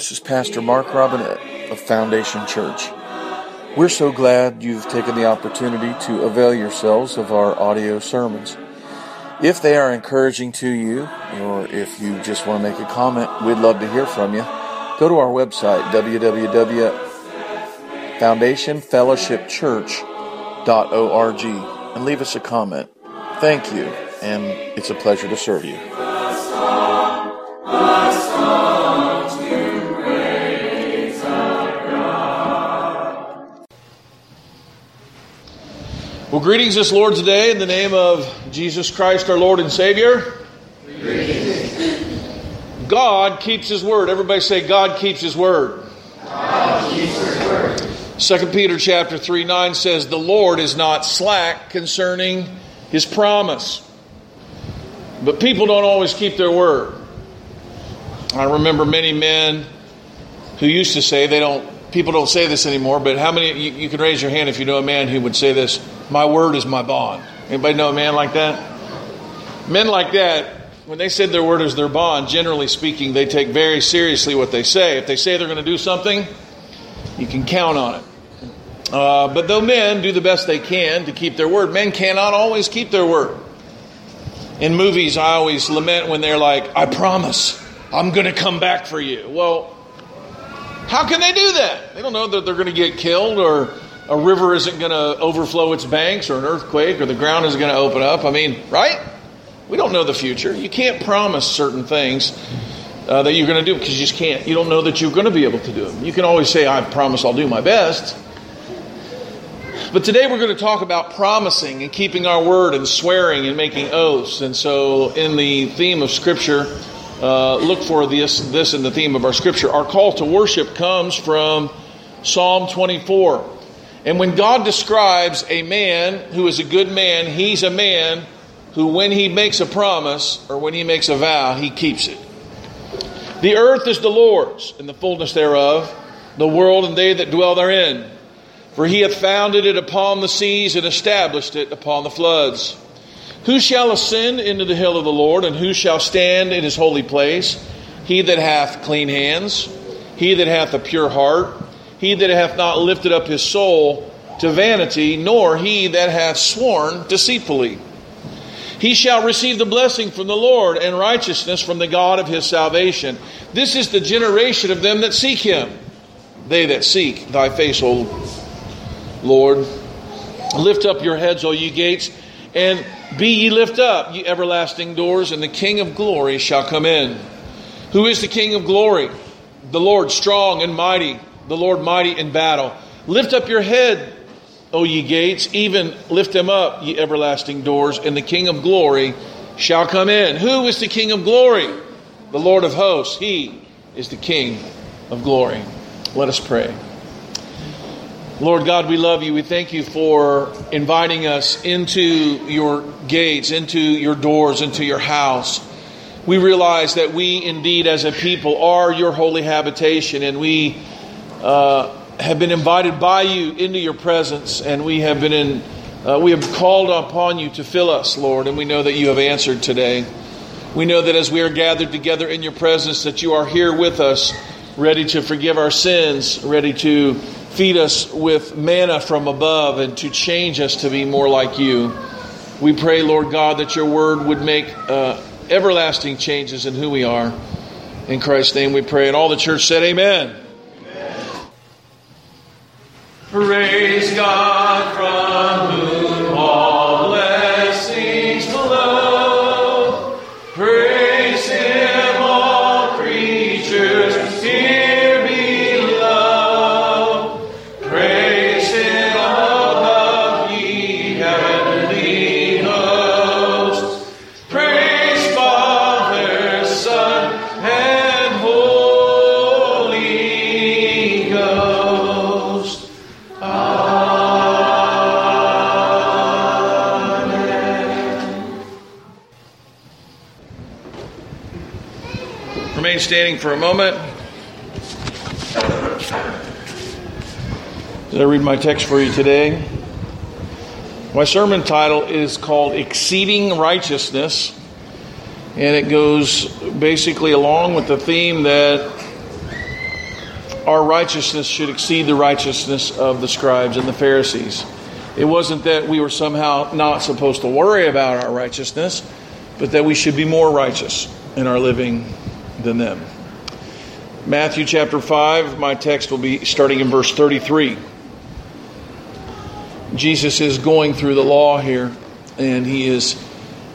this is Pastor Mark Robinette of Foundation Church. We're so glad you've taken the opportunity to avail yourselves of our audio sermons. If they are encouraging to you, or if you just want to make a comment, we'd love to hear from you. Go to our website, www.foundationfellowshipchurch.org, and leave us a comment. Thank you, and it's a pleasure to serve you. Well, greetings this Lord's Day in the name of Jesus Christ, our Lord and Savior. God keeps His word. Everybody say, God keeps His word. God keeps His word. Second Peter chapter three nine says, "The Lord is not slack concerning His promise." But people don't always keep their word. I remember many men who used to say they don't people don't say this anymore, but how many, you, you, can raise your hand if you know a man who would say this, my word is my bond. Anybody know a man like that? Men like that, when they said their word is their bond, generally speaking, they take very seriously what they say. If they say they're going to do something, you can count on it. Uh, but though men do the best they can to keep their word, men cannot always keep their word. In movies, I always lament when they're like, I promise, I'm going to come back for you. Well, how can they do that? They don't know that they're going to get killed or a river isn't going to overflow its banks or an earthquake or the ground is going to open up. I mean, right? We don't know the future. You can't promise certain things uh, that you're going to do because you just can't. You don't know that you're going to be able to do them. You can always say, I promise I'll do my best. But today we're going to talk about promising and keeping our word and swearing and making oaths. And so, in the theme of Scripture, uh, look for this, this in the theme of our scripture. Our call to worship comes from Psalm 24. And when God describes a man who is a good man, he's a man who, when he makes a promise or when he makes a vow, he keeps it. The earth is the Lord's, and the fullness thereof, the world and they that dwell therein. For he hath founded it upon the seas and established it upon the floods. Who shall ascend into the hill of the Lord, and who shall stand in his holy place? He that hath clean hands, he that hath a pure heart, he that hath not lifted up his soul to vanity, nor he that hath sworn deceitfully. He shall receive the blessing from the Lord and righteousness from the God of his salvation. This is the generation of them that seek him. They that seek thy face, O Lord. Lift up your heads, O ye gates, and be ye lift up, ye everlasting doors, and the King of glory shall come in. Who is the King of glory? The Lord strong and mighty, the Lord mighty in battle. Lift up your head, O ye gates, even lift them up, ye everlasting doors, and the King of glory shall come in. Who is the King of glory? The Lord of hosts. He is the King of glory. Let us pray. Lord God, we love you. We thank you for inviting us into your gates, into your doors, into your house. We realize that we indeed, as a people, are your holy habitation, and we uh, have been invited by you into your presence, and we have been in. Uh, we have called upon you to fill us, Lord, and we know that you have answered today. We know that as we are gathered together in your presence, that you are here with us, ready to forgive our sins, ready to feed us with manna from above and to change us to be more like you. We pray, Lord God, that your word would make uh, everlasting changes in who we are. In Christ's name we pray. And all the church said, Amen. Amen. Praise God from for a moment. Did I read my text for you today? My sermon title is called Exceeding Righteousness, and it goes basically along with the theme that our righteousness should exceed the righteousness of the scribes and the Pharisees. It wasn't that we were somehow not supposed to worry about our righteousness, but that we should be more righteous in our living than them. Matthew chapter 5, my text will be starting in verse 33. Jesus is going through the law here, and he is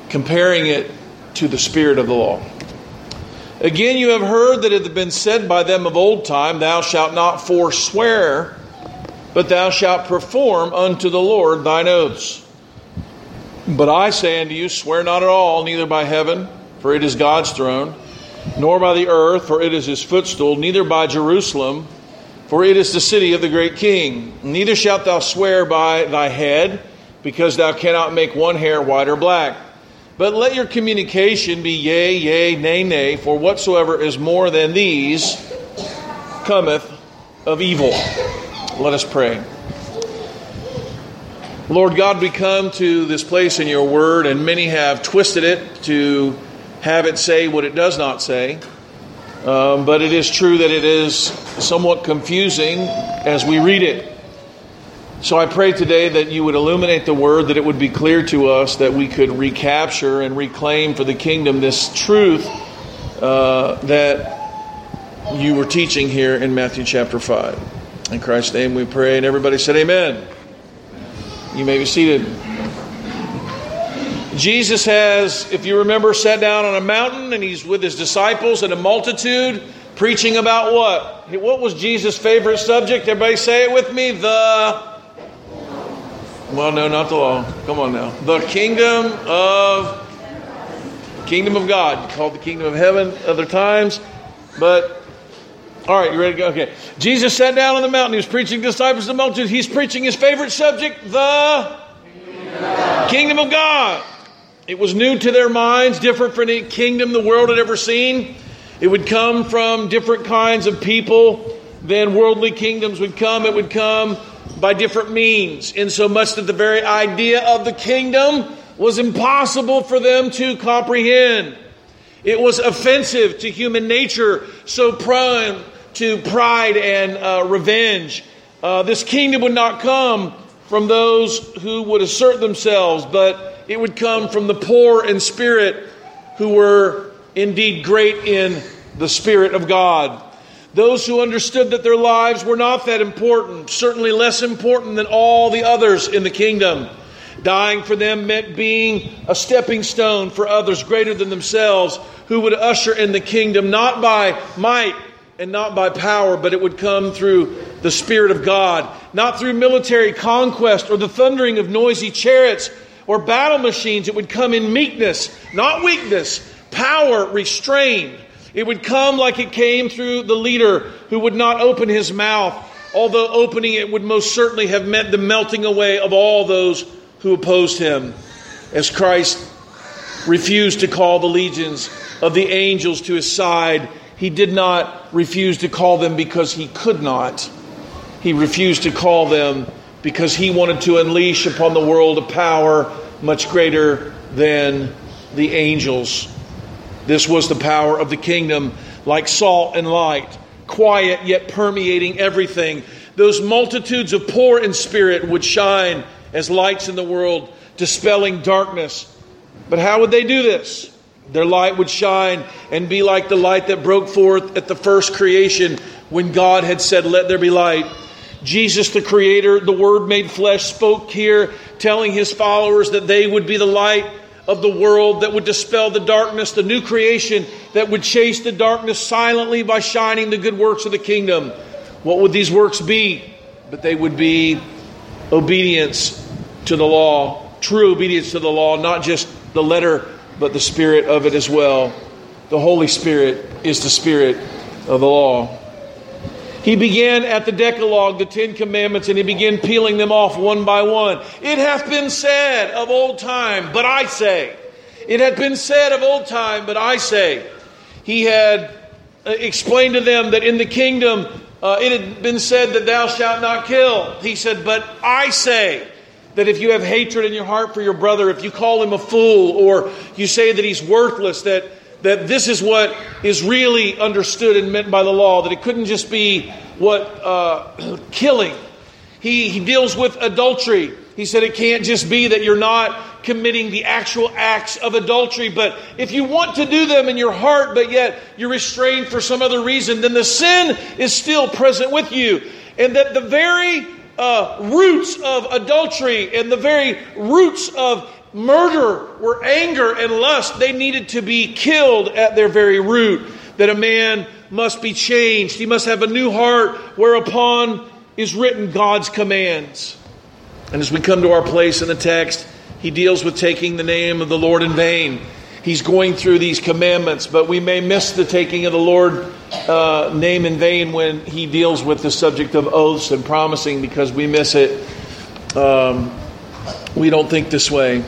comparing it to the spirit of the law. Again, you have heard that it had been said by them of old time, Thou shalt not forswear, but thou shalt perform unto the Lord thine oaths. But I say unto you, Swear not at all, neither by heaven, for it is God's throne, nor by the earth, for it is his footstool, neither by Jerusalem, for it is the city of the great king. Neither shalt thou swear by thy head, because thou cannot make one hair white or black. But let your communication be yea, yea, nay, nay, for whatsoever is more than these cometh of evil. Let us pray. Lord God, we come to this place in your word, and many have twisted it to have it say what it does not say. Um, but it is true that it is somewhat confusing as we read it. So I pray today that you would illuminate the word, that it would be clear to us, that we could recapture and reclaim for the kingdom this truth uh, that you were teaching here in Matthew chapter 5. In Christ's name we pray, and everybody said, Amen. You may be seated. Jesus has, if you remember, sat down on a mountain and he's with his disciples and a multitude preaching about what? What was Jesus' favorite subject? Everybody say it with me. The well, no, not the law. Come on now. The kingdom of kingdom of God. Called the kingdom of heaven other times. But all right, you ready to go? Okay. Jesus sat down on the mountain. He was preaching to disciples the multitude. He's preaching his favorite subject, the kingdom of God. It was new to their minds, different from any kingdom the world had ever seen. It would come from different kinds of people than worldly kingdoms would come. It would come by different means, in so much that the very idea of the kingdom was impossible for them to comprehend. It was offensive to human nature, so prone to pride and uh, revenge. Uh, this kingdom would not come from those who would assert themselves, but it would come from the poor in spirit who were indeed great in the Spirit of God. Those who understood that their lives were not that important, certainly less important than all the others in the kingdom. Dying for them meant being a stepping stone for others greater than themselves who would usher in the kingdom not by might and not by power, but it would come through the Spirit of God, not through military conquest or the thundering of noisy chariots or battle machines. It would come in meekness, not weakness, power restrained it would come like it came through the leader who would not open his mouth, although opening it would most certainly have meant the melting away of all those who opposed him. As Christ refused to call the legions of the angels to his side, he did not refuse to call them because he could not. He refused to call them because he wanted to unleash upon the world a power much greater than the angels. This was the power of the kingdom, like salt and light, quiet yet permeating everything. Those multitudes of poor in spirit would shine as lights in the world, dispelling darkness. But how would they do this? Their light would shine and be like the light that broke forth at the first creation when God had said, Let there be light. Jesus, the Creator, the Word made flesh, spoke here, telling his followers that they would be the light of the world that would dispel the darkness, the new creation that would chase the darkness silently by shining the good works of the kingdom. What would these works be? But they would be obedience to the law, true obedience to the law, not just the letter, but the spirit of it as well. The Holy Spirit is the spirit of the law. He began at the Decalogue, the Ten Commandments, and he began peeling them off one by one. It hath been said of old time, but I say. It had been said of old time, but I say. He had uh, explained to them that in the kingdom uh, it had been said that thou shalt not kill. He said, but I say that if you have hatred in your heart for your brother, if you call him a fool, or you say that he's worthless, that that this is what is really understood and meant by the law, that it couldn't just be what uh, killing. He, he deals with adultery. He said it can't just be that you're not committing the actual acts of adultery, but if you want to do them in your heart, but yet you're restrained for some other reason, then the sin is still present with you. And that the very uh, roots of adultery and the very roots of murder were anger and lust. They needed to be killed at their very root. That a man must be changed. He must have a new heart whereupon is written God's commands. And as we come to our place in the text, he deals with taking the name of the Lord in vain. He's going through these commandments, but we may miss the taking of the Lord uh, name in vain when he deals with the subject of oaths and promising because we miss it. Um, we don't think this way.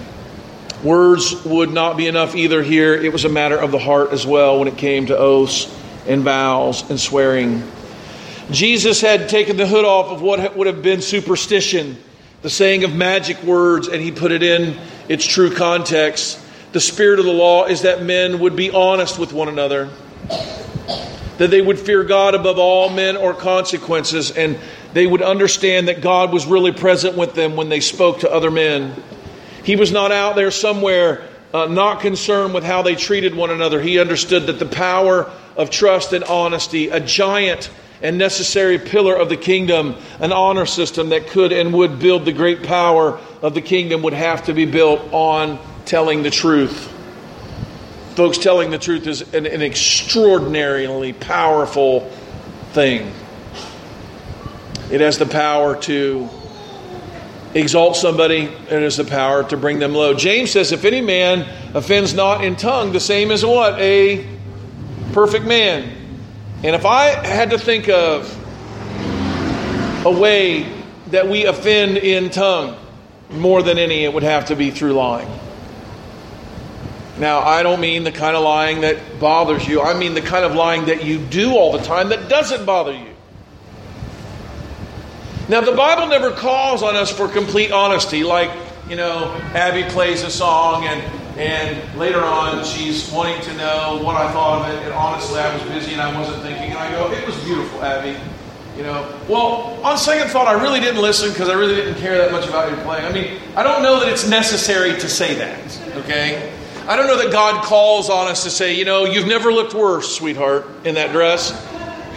Words would not be enough either here. It was a matter of the heart as well when it came to oaths and vows and swearing. Jesus had taken the hood off of what would have been superstition the saying of magic words, and he put it in its true context. The spirit of the law is that men would be honest with one another, that they would fear God above all men or consequences, and they would understand that God was really present with them when they spoke to other men. He was not out there somewhere uh, not concerned with how they treated one another. He understood that the power of trust and honesty, a giant and necessary pillar of the kingdom, an honor system that could and would build the great power of the kingdom, would have to be built on telling the truth. Folks, telling the truth is an, an extraordinarily powerful thing. It has the power to exalt somebody, it has the power to bring them low. James says, If any man offends not in tongue, the same as what? A perfect man and if I had to think of a way that we offend in tongue more than any, it would have to be through lying. Now, I don't mean the kind of lying that bothers you. I mean the kind of lying that you do all the time that doesn't bother you. Now, the Bible never calls on us for complete honesty, like, you know, Abby plays a song and and later on, she's wanting to know what I thought of it. And honestly, I was busy and I wasn't thinking. And I go, it was beautiful, Abby. You know, well, on second thought, I really didn't listen because I really didn't care that much about your playing. I mean, I don't know that it's necessary to say that, okay? I don't know that God calls on us to say, you know, you've never looked worse, sweetheart, in that dress.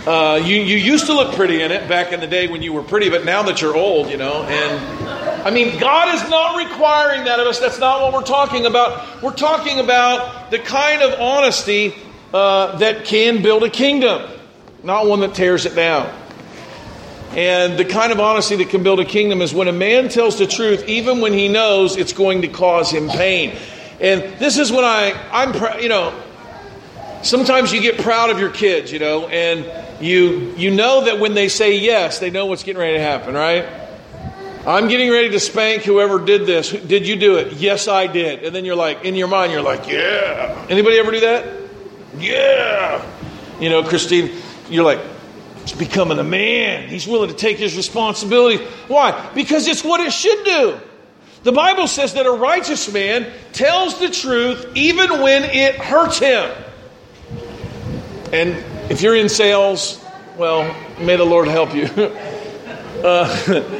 Uh, you, you used to look pretty in it back in the day when you were pretty, but now that you're old, you know, and I mean, God is not requiring that of us. That's not what we're talking about. We're talking about the kind of honesty uh, that can build a kingdom, not one that tears it down. And the kind of honesty that can build a kingdom is when a man tells the truth, even when he knows it's going to cause him pain. And this is when I, I'm, you know, sometimes you get proud of your kids, you know, and you you know that when they say yes, they know what's getting ready to happen, right? I'm getting ready to spank whoever did this. Did you do it? Yes, I did. And then you're like, in your mind, you're like, yeah. Anybody ever do that? Yeah. You know, Christine, you're like, he's becoming a man. He's willing to take his responsibility. Why? Because it's what it should do. The Bible says that a righteous man tells the truth even when it hurts him. And if you're in sales, well, may the Lord help you. uh,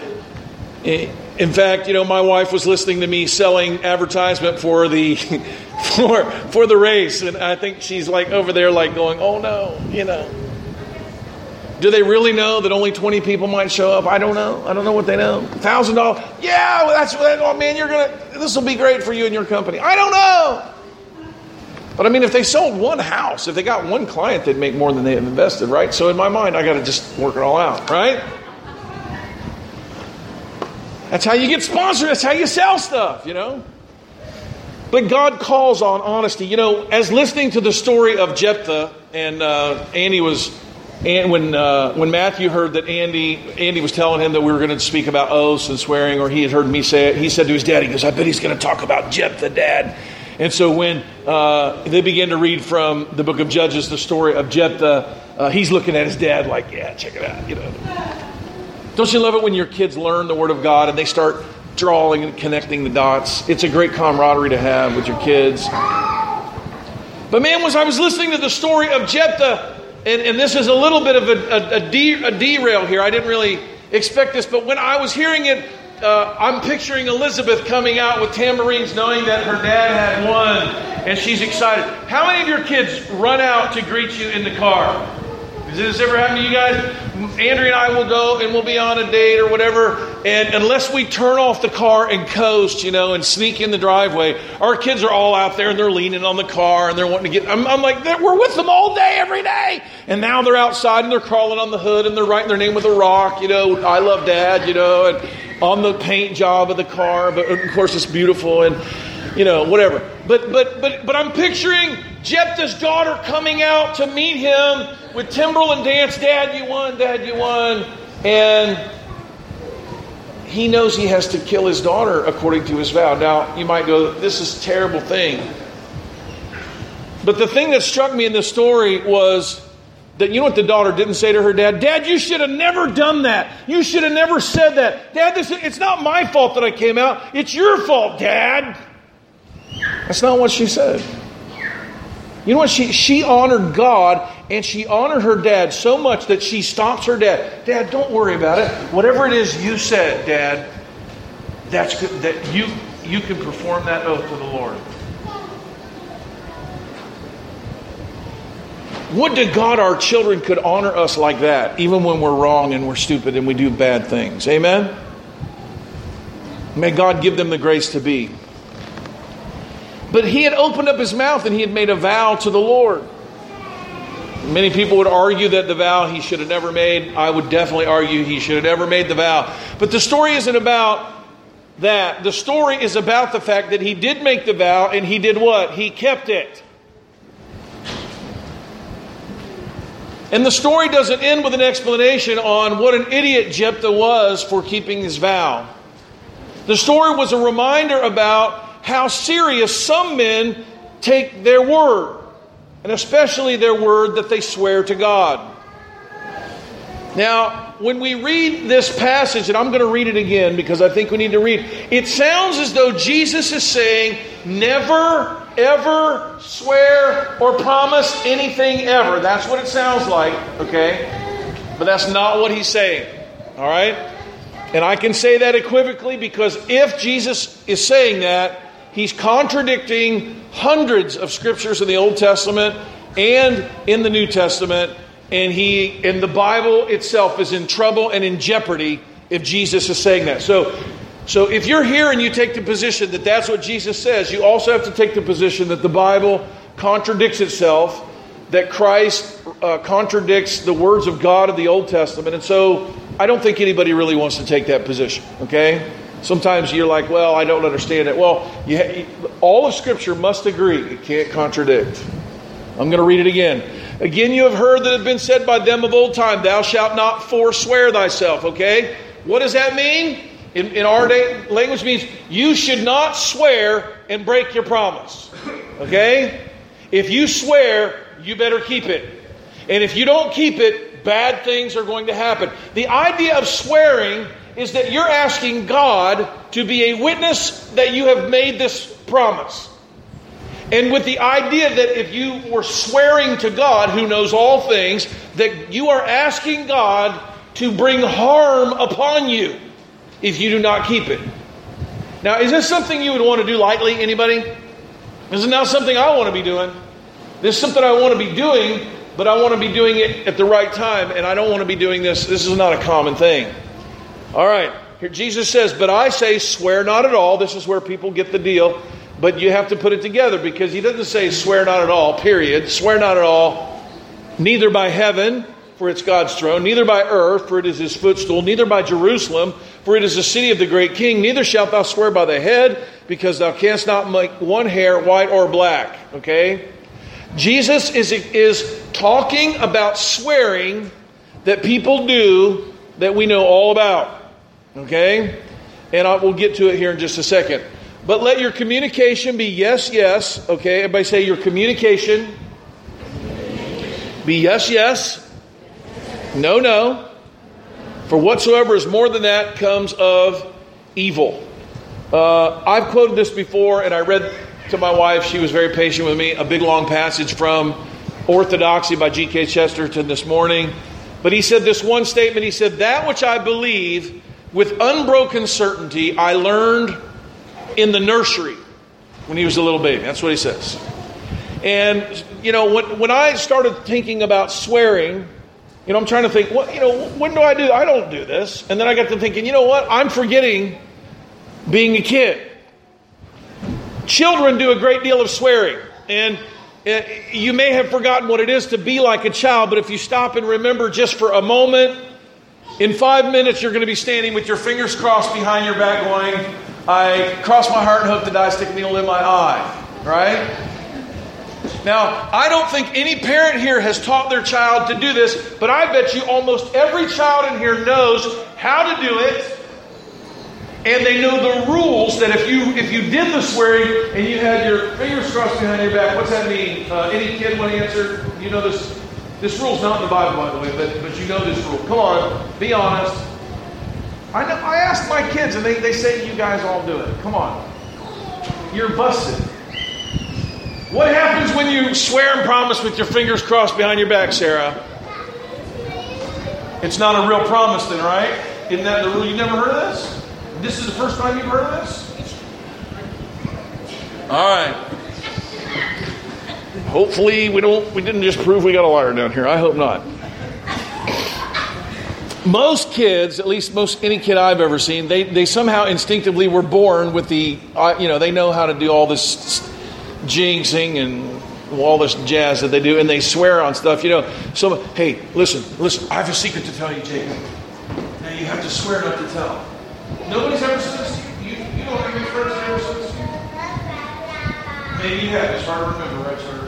in fact, you know, my wife was listening to me selling advertisement for the for for the race, and I think she's like over there, like going, "Oh no," you know. Do they really know that only twenty people might show up? I don't know. I don't know what they know. Thousand dollars? Yeah, that's oh man, you're gonna. This will be great for you and your company. I don't know. But I mean, if they sold one house, if they got one client, they'd make more than they have invested, right? So in my mind, I got to just work it all out, right? That's how you get sponsored. That's how you sell stuff, you know. But God calls on honesty. You know, as listening to the story of Jephthah, and uh, Andy was, and when uh, when Matthew heard that Andy Andy was telling him that we were going to speak about oaths and swearing, or he had heard me say it, he said to his dad, he goes, "I bet he's going to talk about Jephthah, Dad." And so when uh, they begin to read from the book of Judges the story of Jephthah, uh, he's looking at his dad like, "Yeah, check it out," you know. Don't you love it when your kids learn the Word of God and they start drawing and connecting the dots? It's a great camaraderie to have with your kids. But man, was I was listening to the story of Jephthah, and, and this is a little bit of a, a, a, de, a derail here. I didn't really expect this, but when I was hearing it, uh, I'm picturing Elizabeth coming out with tambourines, knowing that her dad had won, and she's excited. How many of your kids run out to greet you in the car? Has this ever happened to you guys? Andrea and I will go and we'll be on a date or whatever, and unless we turn off the car and coast, you know, and sneak in the driveway, our kids are all out there and they're leaning on the car and they're wanting to get. I'm, I'm like, we're with them all day, every day, and now they're outside and they're crawling on the hood and they're writing their name with a rock, you know. I love Dad, you know, and on the paint job of the car, but of course it's beautiful and you know whatever. But but but but I'm picturing Jephthah's daughter coming out to meet him with timbrel and dance. Dad, you won. Dad, you won. And he knows he has to kill his daughter according to his vow. Now, you might go, this is a terrible thing. But the thing that struck me in the story was that you know what the daughter didn't say to her dad? Dad, you should have never done that. You should have never said that. Dad, this, it's not my fault that I came out. It's your fault, Dad. That's not what she said. You know what? She, she honored God and she honored her dad so much that she stops her dad. Dad, don't worry about it. Whatever it is you said, Dad, that's good. That you, you can perform that oath to the Lord. Would to God our children could honor us like that, even when we're wrong and we're stupid and we do bad things. Amen? May God give them the grace to be. But he had opened up his mouth and he had made a vow to the Lord. Many people would argue that the vow he should have never made. I would definitely argue he should have never made the vow. But the story isn't about that. The story is about the fact that he did make the vow and he did what? He kept it. And the story doesn't end with an explanation on what an idiot Jephthah was for keeping his vow. The story was a reminder about how serious some men take their word, and especially their word that they swear to God. Now, when we read this passage, and I'm going to read it again because I think we need to read, it sounds as though Jesus is saying, never, ever swear or promise anything ever. That's what it sounds like, okay? But that's not what he's saying, all right? And I can say that equivocally because if Jesus is saying that, he's contradicting hundreds of scriptures in the Old Testament and in the New Testament, and he and the Bible itself is in trouble and in jeopardy if Jesus is saying that. So so if you're here and you take the position that that's what Jesus says, you also have to take the position that the Bible contradicts itself, that Christ uh, contradicts the words of God of the Old Testament. And so I don't think anybody really wants to take that position, okay? Sometimes you're like, well, I don't understand it. Well, ha- all of Scripture must agree, it can't contradict. I'm going to read it again. Again, you have heard that it has been said by them of old time, Thou shalt not forswear thyself, okay? What does that mean? In, in our day, language means you should not swear and break your promise, okay? If you swear, you better keep it. And if you don't keep it, bad things are going to happen. The idea of swearing is that you're asking God to be a witness that you have made this promise. And with the idea that if you were swearing to God, who knows all things, that you are asking God to bring harm upon you if you do not keep it. Now, is this something you would want to do lightly? Anybody? This is not something I want to be doing. This is something I want to be doing, but I want to be doing it at the right time, and I don't want to be doing this. This is not a common thing. All right. Here Jesus says, But I say, swear not at all. This is where people get the deal. But you have to put it together because he doesn't say, swear not at all, period. Swear not at all. Neither by heaven, for it's God's throne, neither by earth, for it is his footstool, neither by Jerusalem, for it is the city of the great king, neither shalt thou swear by the head, because thou canst not make one hair white or black. Okay? Jesus is, is talking about swearing that people do that we know all about. Okay? And I, we'll get to it here in just a second. But let your communication be yes, yes. Okay? Everybody say your communication be yes, yes. No, no. For whatsoever is more than that comes of evil. Uh, I've quoted this before, and I read to my wife. She was very patient with me. A big long passage from Orthodoxy by G.K. Chesterton this morning. But he said this one statement He said, That which I believe with unbroken certainty, I learned in the nursery when he was a little baby. That's what he says. And, you know, when, when I started thinking about swearing, you know, I'm trying to think, what, you know, when do I do? I don't do this. And then I got to thinking, you know what? I'm forgetting being a kid. Children do a great deal of swearing. And uh, you may have forgotten what it is to be like a child, but if you stop and remember just for a moment, in five minutes you're going to be standing with your fingers crossed behind your back going, I cross my heart and hope to die, stick a needle in my eye. Right? Now, I don't think any parent here has taught their child to do this, but I bet you almost every child in here knows how to do it. And they know the rules that if you if you did the swearing and you had your fingers crossed behind your back, what's that mean? Uh, any kid want to answer? You know this this rule's not in the Bible, by the way, but but you know this rule. Come on, be honest. I know I asked my kids and they, they say you guys all do it. Come on. You're busted. What happens when you swear and promise with your fingers crossed behind your back, Sarah? It's not a real promise, then, right? Isn't that the rule? You never heard of this? This is the first time you've heard of this? All right. Hopefully, we don't. We didn't just prove we got a liar down here. I hope not. Most kids, at least most any kid I've ever seen, they, they somehow instinctively were born with the, uh, you know, they know how to do all this jinxing and all this jazz that they do, and they swear on stuff. You know, so hey, listen, listen. I have a secret to tell you, Jacob. Now you have to swear not to tell. Nobody's ever said this to you. You, you don't have any friends ever said this to you. Maybe you have. It's hard to remember, right? So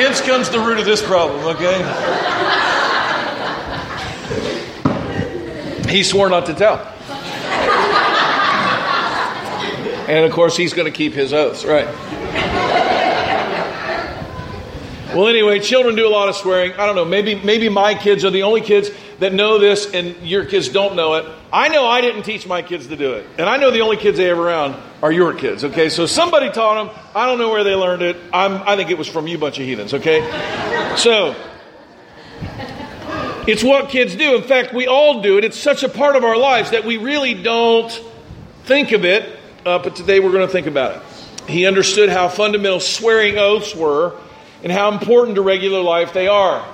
Hence comes the root of this problem. Okay. He swore not to tell. And of course, he's going to keep his oaths, right? Well, anyway, children do a lot of swearing. I don't know. Maybe maybe my kids are the only kids that know this, and your kids don't know it. I know I didn't teach my kids to do it, and I know the only kids they have around are your kids. Okay, so somebody taught them. I don't know where they learned it. I'm, I think it was from you, bunch of heathens. Okay, so it's what kids do. In fact, we all do it. It's such a part of our lives that we really don't think of it. Uh, but today we're going to think about it. He understood how fundamental swearing oaths were and how important to regular life they are.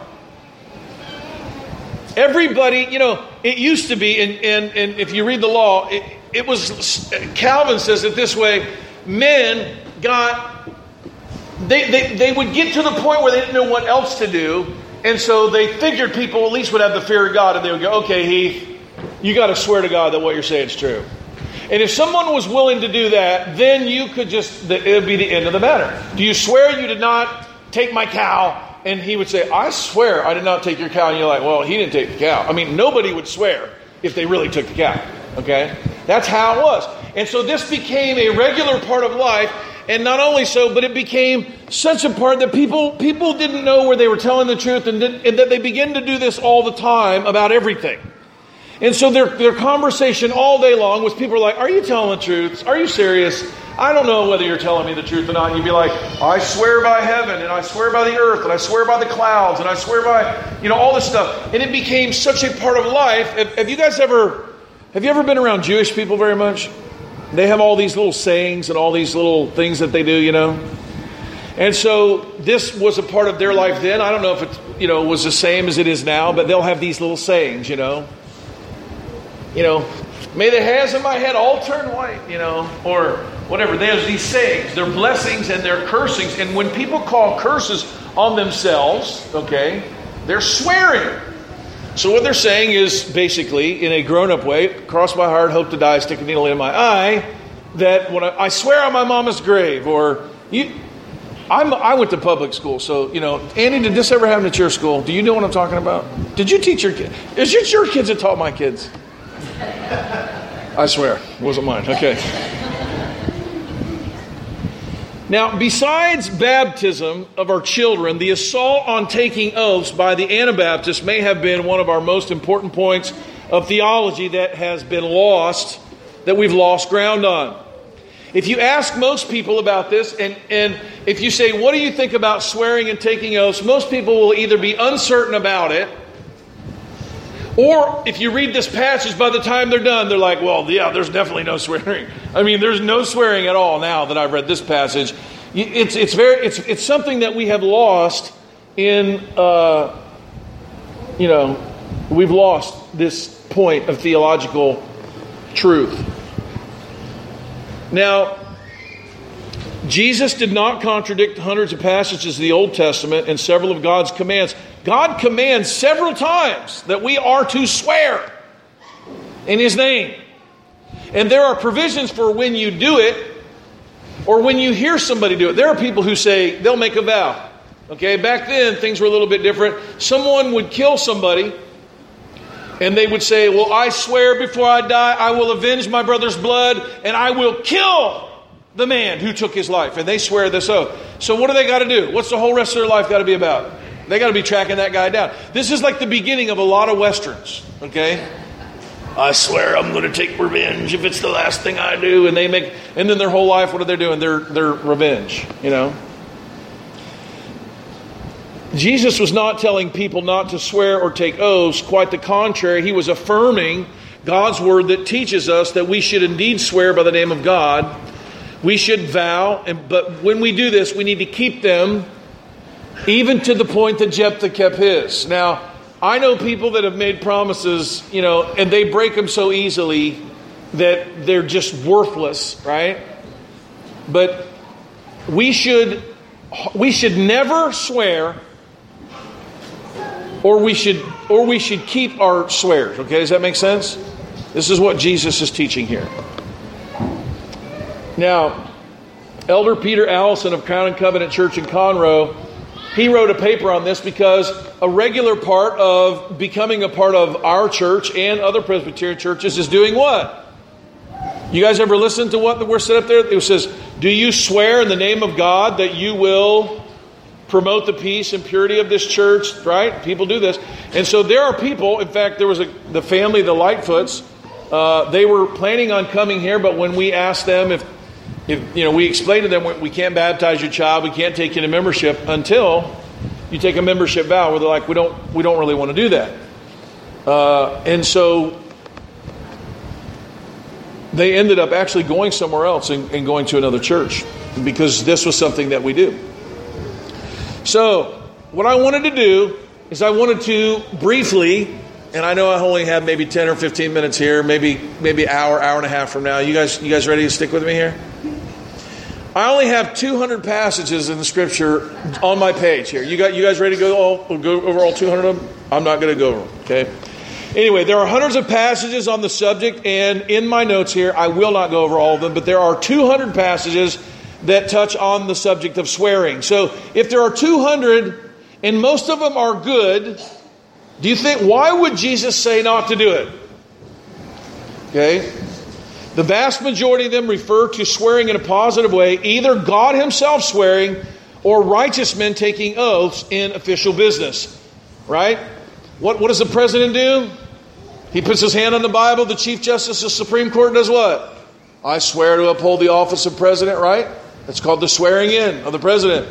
Everybody, you know, it used to be, and, and, and if you read the law, it, it was, Calvin says it this way men got, they, they, they would get to the point where they didn't know what else to do, and so they figured people at least would have the fear of God, and they would go, okay, Heath, you got to swear to God that what you're saying is true. And if someone was willing to do that, then you could just, it would be the end of the matter. Do you swear you did not take my cow? And he would say, I swear I did not take your cow. And you're like, well, he didn't take the cow. I mean, nobody would swear if they really took the cow. Okay? That's how it was. And so this became a regular part of life. And not only so, but it became such a part that people people didn't know where they were telling the truth, and, and that they begin to do this all the time about everything. And so their, their conversation all day long was people like, Are you telling the truth? Are you serious? I don't know whether you're telling me the truth or not. And you'd be like, I swear by heaven, and I swear by the earth, and I swear by the clouds, and I swear by, you know, all this stuff. And it became such a part of life. Have, have you guys ever, have you ever been around Jewish people very much? They have all these little sayings and all these little things that they do, you know. And so this was a part of their life then. I don't know if it, you know, was the same as it is now, but they'll have these little sayings, you know. You know, may the hairs of my head all turn white, you know, or whatever. There's these sayings. They're blessings and they're cursings. And when people call curses on themselves, okay, they're swearing. So what they're saying is basically, in a grown-up way, cross my heart, hope to die, stick a needle in my eye, that when I, I swear on my mama's grave, or you, I'm, i went to public school, so you know, Andy, did this ever happen at your school? Do you know what I'm talking about? Did you teach your kids? Is it your kids that taught my kids? I swear, it wasn't mine. Okay. Now, besides baptism of our children, the assault on taking oaths by the Anabaptists may have been one of our most important points of theology that has been lost, that we've lost ground on. If you ask most people about this, and, and if you say, What do you think about swearing and taking oaths? most people will either be uncertain about it, or if you read this passage, by the time they're done, they're like, Well, yeah, there's definitely no swearing. I mean, there's no swearing at all now that I've read this passage. It's, it's, very, it's, it's something that we have lost in, uh, you know, we've lost this point of theological truth. Now, Jesus did not contradict hundreds of passages of the Old Testament and several of God's commands. God commands several times that we are to swear in His name. And there are provisions for when you do it or when you hear somebody do it. There are people who say they'll make a vow. Okay, back then things were a little bit different. Someone would kill somebody and they would say, Well, I swear before I die, I will avenge my brother's blood and I will kill the man who took his life. And they swear this oath. So, what do they got to do? What's the whole rest of their life got to be about? They got to be tracking that guy down. This is like the beginning of a lot of westerns, okay? I swear I'm going to take revenge if it's the last thing I do. And they make, and then their whole life, what are they doing? They're, they're revenge, you know? Jesus was not telling people not to swear or take oaths. Quite the contrary, he was affirming God's word that teaches us that we should indeed swear by the name of God. We should vow, and, but when we do this, we need to keep them even to the point that Jephthah kept his. Now, I know people that have made promises, you know, and they break them so easily that they're just worthless, right? But we should we should never swear or we should or we should keep our swears okay does that make sense this is what jesus is teaching here now elder peter allison of crown and covenant church in conroe he wrote a paper on this because a regular part of becoming a part of our church and other presbyterian churches is doing what you guys ever listen to what we're set up there it says do you swear in the name of god that you will promote the peace and purity of this church, right? People do this. And so there are people, in fact, there was a, the family, the Lightfoots, uh, they were planning on coming here, but when we asked them if, if, you know, we explained to them we can't baptize your child, we can't take you to membership until you take a membership vow. Where they're like, we don't, we don't really want to do that. Uh, and so they ended up actually going somewhere else and, and going to another church because this was something that we do. So, what I wanted to do is I wanted to briefly, and I know I only have maybe 10 or 15 minutes here, maybe maybe hour, hour and a half from now. You guys you guys ready to stick with me here? I only have 200 passages in the scripture on my page here. You got you guys ready to go all go over all 200 of them? I'm not going to go over them, okay? Anyway, there are hundreds of passages on the subject, and in my notes here, I will not go over all of them, but there are 200 passages that touch on the subject of swearing. So if there are 200 and most of them are good, do you think, why would Jesus say not to do it? Okay. The vast majority of them refer to swearing in a positive way, either God Himself swearing or righteous men taking oaths in official business. Right? What, what does the president do? He puts his hand on the Bible. The Chief Justice of the Supreme Court does what? I swear to uphold the office of president, right? That's called the swearing in of the president.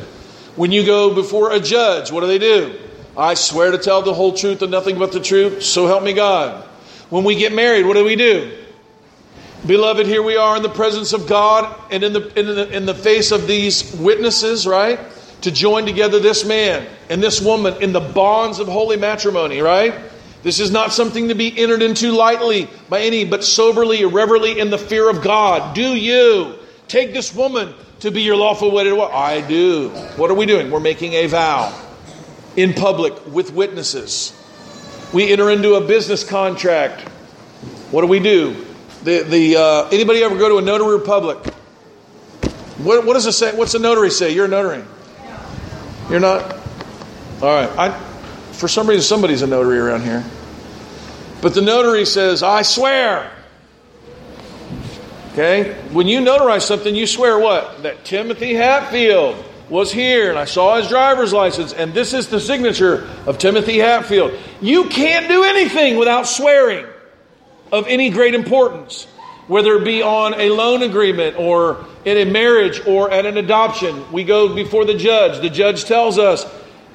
When you go before a judge, what do they do? I swear to tell the whole truth and nothing but the truth, so help me God. When we get married, what do we do? Beloved, here we are in the presence of God and in the, in the, in the face of these witnesses, right? To join together this man and this woman in the bonds of holy matrimony, right? This is not something to be entered into lightly by any, but soberly, reverently in the fear of God. Do you take this woman to be your lawful wedded wife? I do. What are we doing? We're making a vow in public with witnesses. We enter into a business contract. What do we do? The, the, uh, anybody ever go to a notary public? What, what does it say? What's a notary say? You're a notary. You're not? All right. I, for some reason, somebody's a notary around here. But the notary says, I swear Okay? When you notarize something, you swear what? That Timothy Hatfield was here and I saw his driver's license and this is the signature of Timothy Hatfield. You can't do anything without swearing. Of any great importance, whether it be on a loan agreement or in a marriage or at an adoption. We go before the judge. The judge tells us,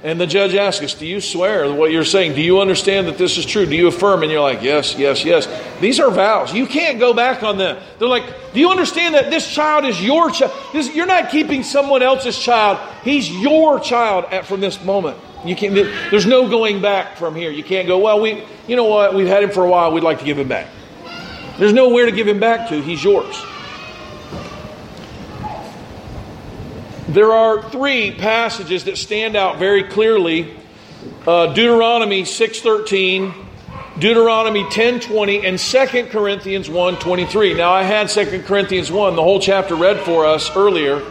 and the judge asks us, Do you swear what you're saying? Do you understand that this is true? Do you affirm? And you're like, Yes, yes, yes. These are vows. You can't go back on them. They're like, Do you understand that this child is your child? You're not keeping someone else's child. He's your child at, from this moment. You can't, there's no going back from here. You can't go, Well, we, you know what? We've had him for a while. We'd like to give him back. There's nowhere to give him back to. He's yours. There are three passages that stand out very clearly. Uh, Deuteronomy 6.13, Deuteronomy 10.20, and 2 Corinthians 1.23. Now, I had 2 Corinthians 1, the whole chapter read for us earlier.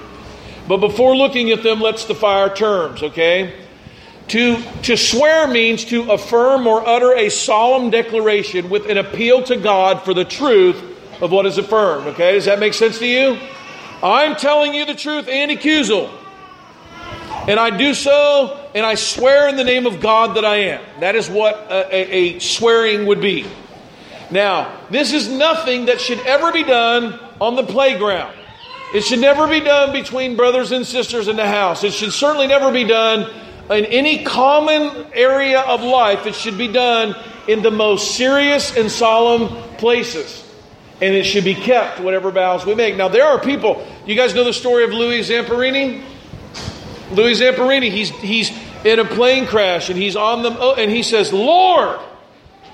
But before looking at them, let's define our terms, okay? To, to swear means to affirm or utter a solemn declaration with an appeal to God for the truth of what is affirmed, okay? Does that make sense to you? I'm telling you the truth, Andy Kuzel. And I do so, and I swear in the name of God that I am. That is what a, a, a, swearing would be. Now, this is nothing that should ever be done on the playground. It should never be done between brothers and sisters in the house. It should certainly never be done in any common area of life. It should be done in the most serious and solemn places and it should be kept, whatever vows we make. Now, there are people, you guys know the story of Louis Zamperini? Louis Zamperini, he's, he's in a plane crash and he's on the, oh, and he says, Lord,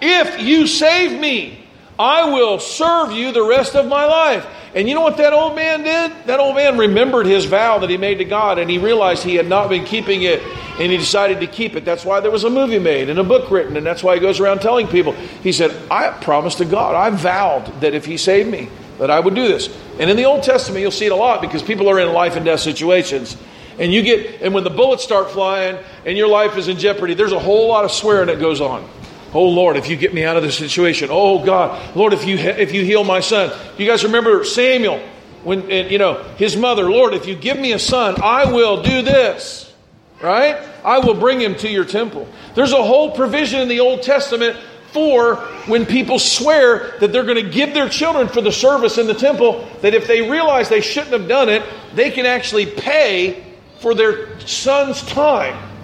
if you save me, I will serve you the rest of my life. And you know what that old man did? That old man remembered his vow that he made to God and he realized he had not been keeping it and he decided to keep it. That's why there was a movie made and a book written and that's why he goes around telling people. He said, I promised to God, I vowed that if he saved me, that I would do this. And in the Old Testament, you'll see it a lot because people are in life and death situations. And you get, and when the bullets start flying and your life is in jeopardy, there's a whole lot of swearing that goes on. Oh Lord, if you get me out of this situation. Oh God, Lord, if you if you heal my son. You guys remember Samuel when and, you know his mother, Lord, if you give me a son, I will do this. Right? I will bring him to your temple. There's a whole provision in the Old Testament for when people swear that they're going to give their children for the service in the temple, that if they realize they shouldn't have done it, they can actually pay for their son's time.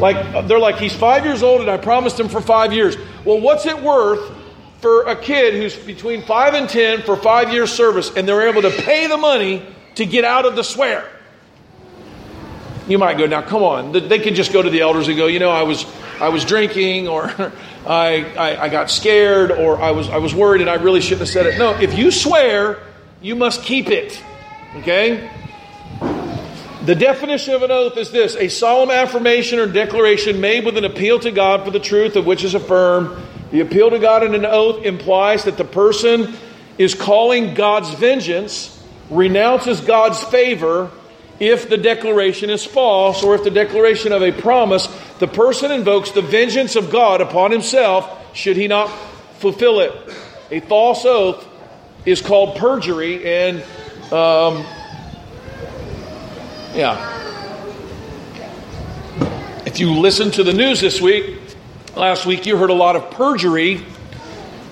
Like they're like he's five years old and I promised him for five years. Well, what's it worth for a kid who's between five and ten for five years service and they're able to pay the money to get out of the swear? You might go now. Come on, they can just go to the elders and go. You know, I was I was drinking, or I, I I got scared, or I was I was worried and I really shouldn't have said it. No, if you swear, you must keep it. Okay. The definition of an oath is this a solemn affirmation or declaration made with an appeal to God for the truth of which is affirmed. The appeal to God in an oath implies that the person is calling God's vengeance, renounces God's favor if the declaration is false or if the declaration of a promise, the person invokes the vengeance of God upon himself should he not fulfill it. A false oath is called perjury and um, yeah. If you listen to the news this week, last week you heard a lot of perjury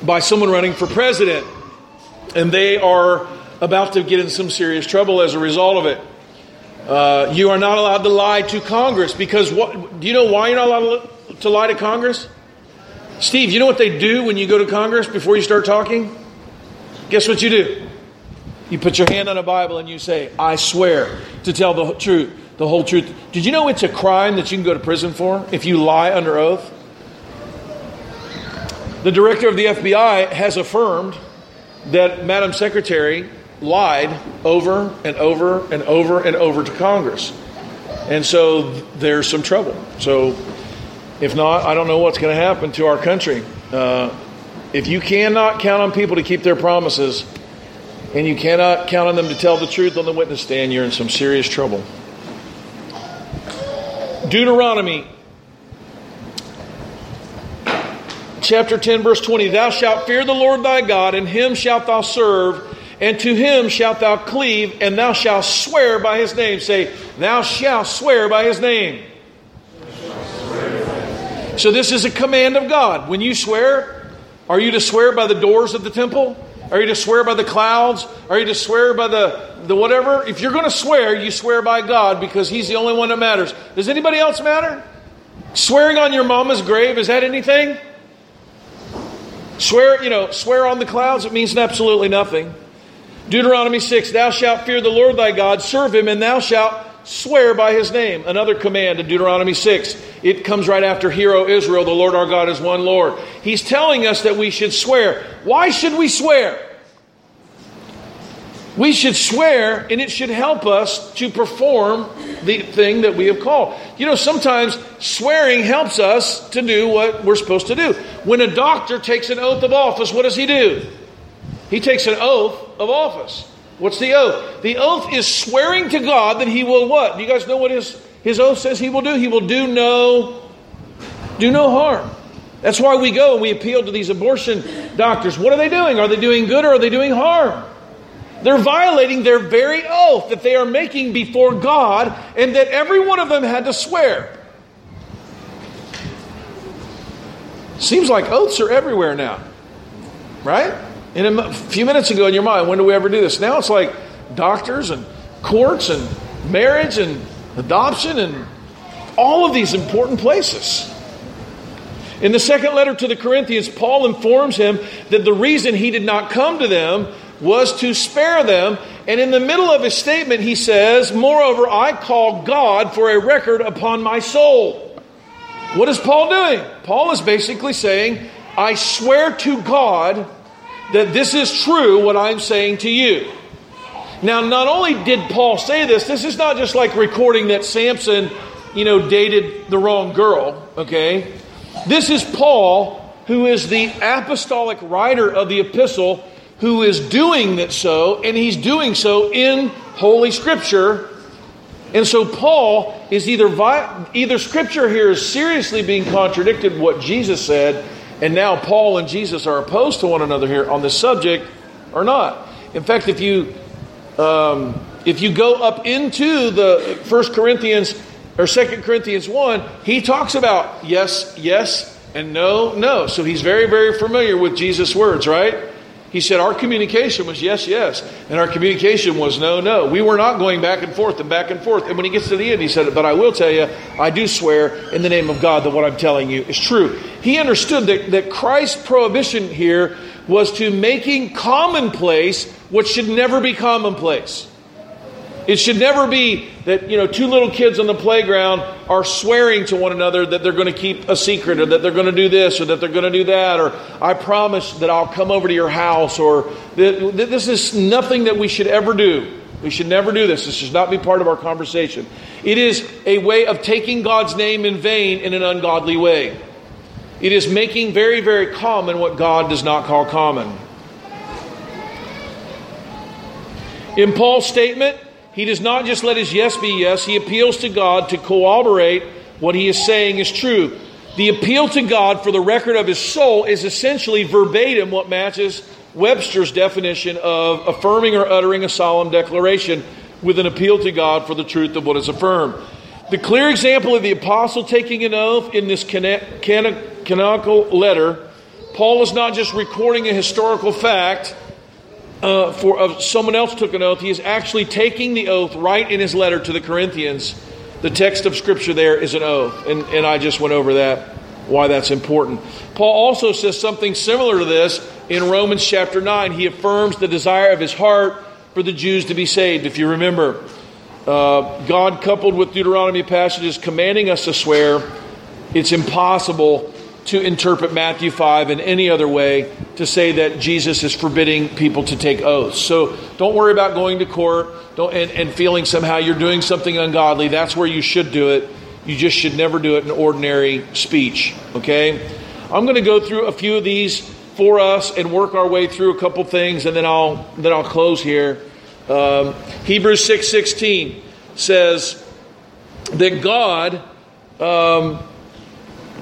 by someone running for president. And they are about to get in some serious trouble as a result of it. Uh, you are not allowed to lie to Congress because what? Do you know why you're not allowed to lie to Congress? Steve, you know what they do when you go to Congress before you start talking? Guess what you do? You put your hand on a Bible and you say, I swear to tell the truth, the whole truth. Did you know it's a crime that you can go to prison for if you lie under oath? The director of the FBI has affirmed that Madam Secretary lied over and over and over and over to Congress. And so there's some trouble. So if not, I don't know what's going to happen to our country. Uh, if you cannot count on people to keep their promises, and you cannot count on them to tell the truth on the witness stand, you're in some serious trouble. Deuteronomy chapter 10, verse 20 Thou shalt fear the Lord thy God, and him shalt thou serve, and to him shalt thou cleave, and thou shalt swear by his name. Say, Thou shalt swear by his name. So, this is a command of God. When you swear, Are you to swear by the doors of the temple? Are you to swear by the clouds? Are you to swear by the, the whatever? If you're going to swear, you swear by God because He's the only one that matters. Does anybody else matter? Swearing on your mama's grave, is that anything? Swear, you know, swear on the clouds, it means absolutely nothing. Deuteronomy 6, thou shalt fear the Lord thy God, serve him, and thou shalt swear by his name. Another command in Deuteronomy 6. It comes right after, Hear, O Israel, the Lord our God is one Lord. He's telling us that we should swear. Why should we swear? We should swear, and it should help us to perform the thing that we have called. You know, sometimes swearing helps us to do what we're supposed to do. When a doctor takes an oath of office, what does he do? He takes an oath of office. What's the oath? The oath is swearing to God that he will what? Do you guys know what his, his oath says he will do? He will do no do no harm. That's why we go and we appeal to these abortion doctors. What are they doing? Are they doing good or are they doing harm? They're violating their very oath that they are making before God and that every one of them had to swear. Seems like oaths are everywhere now, right? In a few minutes ago in your mind, when do we ever do this? Now it's like doctors and courts and marriage and adoption and all of these important places. In the second letter to the Corinthians, Paul informs him that the reason he did not come to them was to spare them. And in the middle of his statement, he says, Moreover, I call God for a record upon my soul. What is Paul doing? Paul is basically saying, I swear to God that this is true, what I'm saying to you. Now, not only did Paul say this, this is not just like recording that Samson, you know, dated the wrong girl, okay? This is Paul, who is the apostolic writer of the epistle, who is doing that so, and he's doing so in Holy Scripture. And so Paul is either either Scripture here is seriously being contradicted what Jesus said, and now Paul and Jesus are opposed to one another here on this subject, or not. In fact, if you um, if you go up into the First Corinthians or Second Corinthians one, he talks about yes, yes, and no, no. So he's very, very familiar with Jesus' words, right? He said our communication was yes, yes, and our communication was no, no. We were not going back and forth and back and forth. And when he gets to the end, he said, But I will tell you, I do swear in the name of God that what I'm telling you is true. He understood that, that Christ's prohibition here was to making commonplace what should never be commonplace. It should never be that, you know, two little kids on the playground are swearing to one another that they're going to keep a secret or that they're going to do this or that they're going to do that or I promise that I'll come over to your house or this is nothing that we should ever do. We should never do this. This should not be part of our conversation. It is a way of taking God's name in vain in an ungodly way. It is making very, very common what God does not call common. In Paul's statement, he does not just let his yes be yes, he appeals to God to corroborate what he is saying is true. The appeal to God for the record of his soul is essentially verbatim what matches Webster's definition of affirming or uttering a solemn declaration with an appeal to God for the truth of what is affirmed. The clear example of the apostle taking an oath in this canonical letter, Paul is not just recording a historical fact uh, for uh, someone else took an oath. He is actually taking the oath right in his letter to the Corinthians. The text of Scripture there is an oath, and, and I just went over that, why that's important. Paul also says something similar to this in Romans chapter 9. He affirms the desire of his heart for the Jews to be saved. If you remember, uh, God coupled with Deuteronomy passages commanding us to swear, it's impossible to interpret Matthew 5 in any other way to say that Jesus is forbidding people to take oaths. So don't worry about going to court and, and feeling somehow you're doing something ungodly. That's where you should do it. You just should never do it in ordinary speech. Okay? I'm going to go through a few of these for us and work our way through a couple things, and then I'll then I'll close here. Um, Hebrews six sixteen says that God um,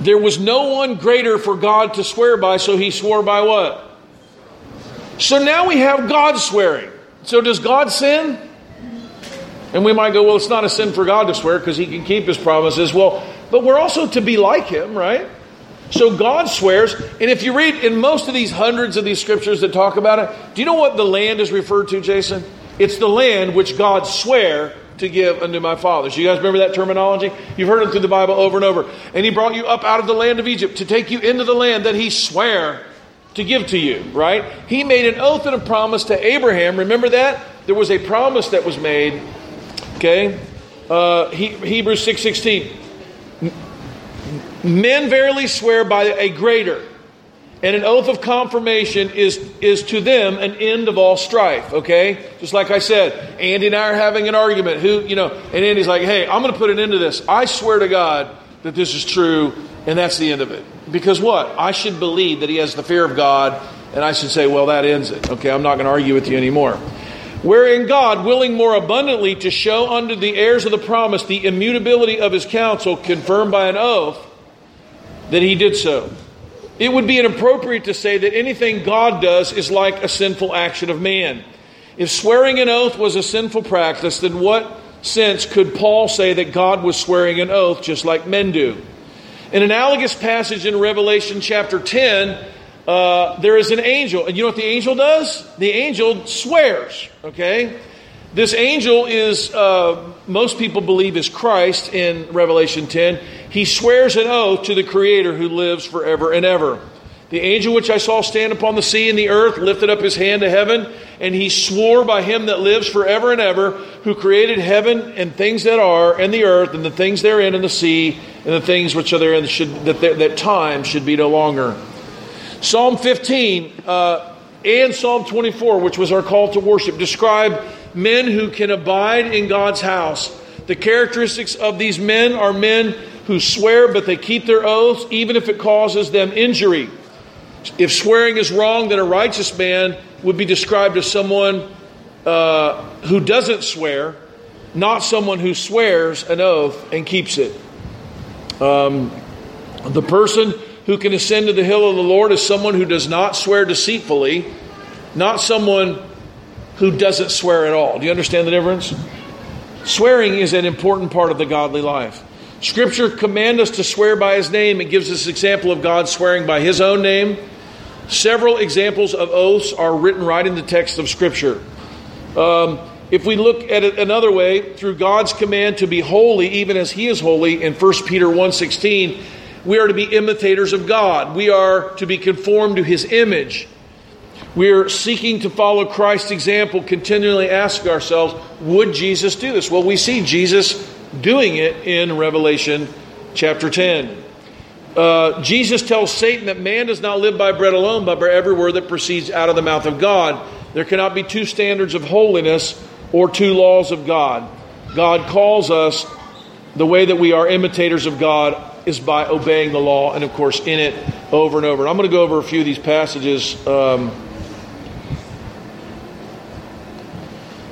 there was no one greater for God to swear by, so he swore by what? So now we have God swearing. So does God sin? And we might go, well, it's not a sin for God to swear because he can keep his promises. Well, but we're also to be like him, right? So God swears, and if you read in most of these hundreds of these scriptures that talk about it, do you know what the land is referred to, Jason? It's the land which God sware to give unto my fathers. You guys remember that terminology? You've heard it through the Bible over and over. And he brought you up out of the land of Egypt to take you into the land that he sware to give to you, right? He made an oath and a promise to Abraham. Remember that? There was a promise that was made. Okay? Uh, he, Hebrews 6.16. Men verily swear by a greater and an oath of confirmation is, is to them an end of all strife, okay? Just like I said, Andy and I are having an argument. Who, you know, and Andy's like, hey, I'm going to put an end to this. I swear to God that this is true, and that's the end of it. Because what? I should believe that he has the fear of God, and I should say, well, that ends it. Okay, I'm not going to argue with you anymore. Wherein God, willing more abundantly to show unto the heirs of the promise the immutability of his counsel, confirmed by an oath, that he did so it would be inappropriate to say that anything God does is like a sinful action of man. If swearing an oath was a sinful practice, then what sense could Paul say that God was swearing an oath just like men do? An analogous passage in Revelation chapter 10, uh, there is an angel. And you know what the angel does? The angel swears, okay? This angel is, uh, most people believe, is Christ in Revelation 10. He swears an oath to the Creator who lives forever and ever. The angel which I saw stand upon the sea and the earth lifted up his hand to heaven, and he swore by him that lives forever and ever, who created heaven and things that are, and the earth, and the things therein, and the sea, and the things which are therein, should, that, that time should be no longer. Psalm 15 uh, and Psalm 24, which was our call to worship, describe men who can abide in God's house. The characteristics of these men are men who swear, but they keep their oaths, even if it causes them injury. If swearing is wrong, then a righteous man would be described as someone uh, who doesn't swear, not someone who swears an oath and keeps it. Um, the person who can ascend to the hill of the Lord is someone who does not swear deceitfully, not someone who doesn't swear at all. Do you understand the difference? Swearing is an important part of the godly life. Scripture commands us to swear by his name. It gives us example of God swearing by his own name. Several examples of oaths are written right in the text of Scripture. Um, if we look at it another way, through God's command to be holy, even as He is holy, in 1 Peter 1.16, we are to be imitators of God. We are to be conformed to His image. We are seeking to follow Christ's example, continually ask ourselves, would Jesus do this? Well, we see Jesus doing it in Revelation chapter 10. Uh, Jesus tells Satan that man does not live by bread alone, but by every word that proceeds out of the mouth of God. There cannot be two standards of holiness or two laws of God. God calls us, the way that we are imitators of God is by obeying the law, and of course, in it over and over. And I'm going to go over a few of these passages. Um,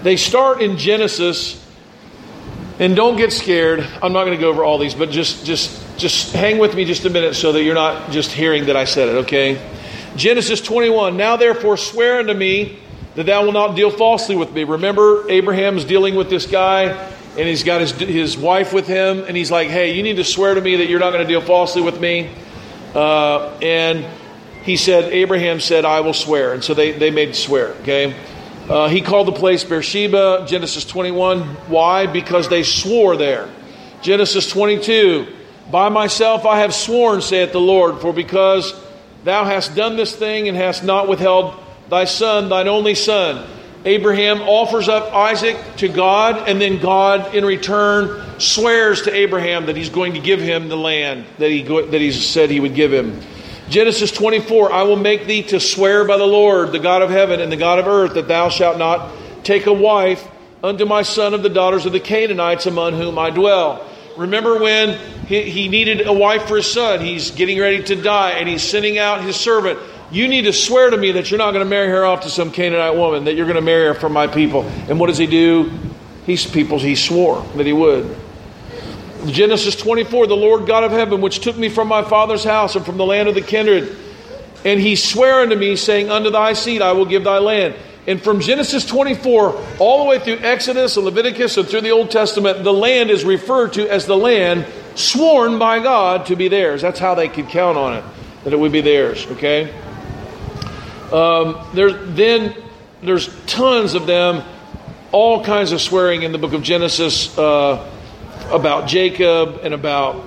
They start in Genesis, and don't get scared. I'm not going to go over all these, but just just just hang with me just a minute so that you're not just hearing that I said it, okay? Genesis 21. Now therefore swear unto me that thou wilt not deal falsely with me. Remember, Abraham's dealing with this guy, and he's got his, his wife with him, and he's like, hey, you need to swear to me that you're not going to deal falsely with me. Uh, and he said, Abraham said, I will swear. And so they, they made swear, okay? Uh, he called the place Beersheba, Genesis 21. Why? Because they swore there. Genesis 22. By myself I have sworn, saith the Lord, for because thou hast done this thing and hast not withheld thy son, thine only son. Abraham offers up Isaac to God, and then God, in return, swears to Abraham that he's going to give him the land that he, that he said he would give him. Genesis 24 I will make thee to swear by the Lord, the God of heaven and the God of earth, that thou shalt not take a wife unto my son of the daughters of the Canaanites among whom I dwell. Remember when he, he needed a wife for his son? He's getting ready to die and he's sending out his servant. You need to swear to me that you're not going to marry her off to some Canaanite woman, that you're going to marry her from my people. And what does he do? He's people he swore that he would. Genesis 24, the Lord God of heaven, which took me from my father's house and from the land of the kindred. And he sware unto me, saying, Unto thy seed I will give thy land. And from Genesis 24 all the way through Exodus and Leviticus and through the Old Testament, the land is referred to as the land sworn by God to be theirs. That's how they could count on it, that it would be theirs, okay? Um, there, then there's tons of them, all kinds of swearing in the book of Genesis uh, about Jacob and about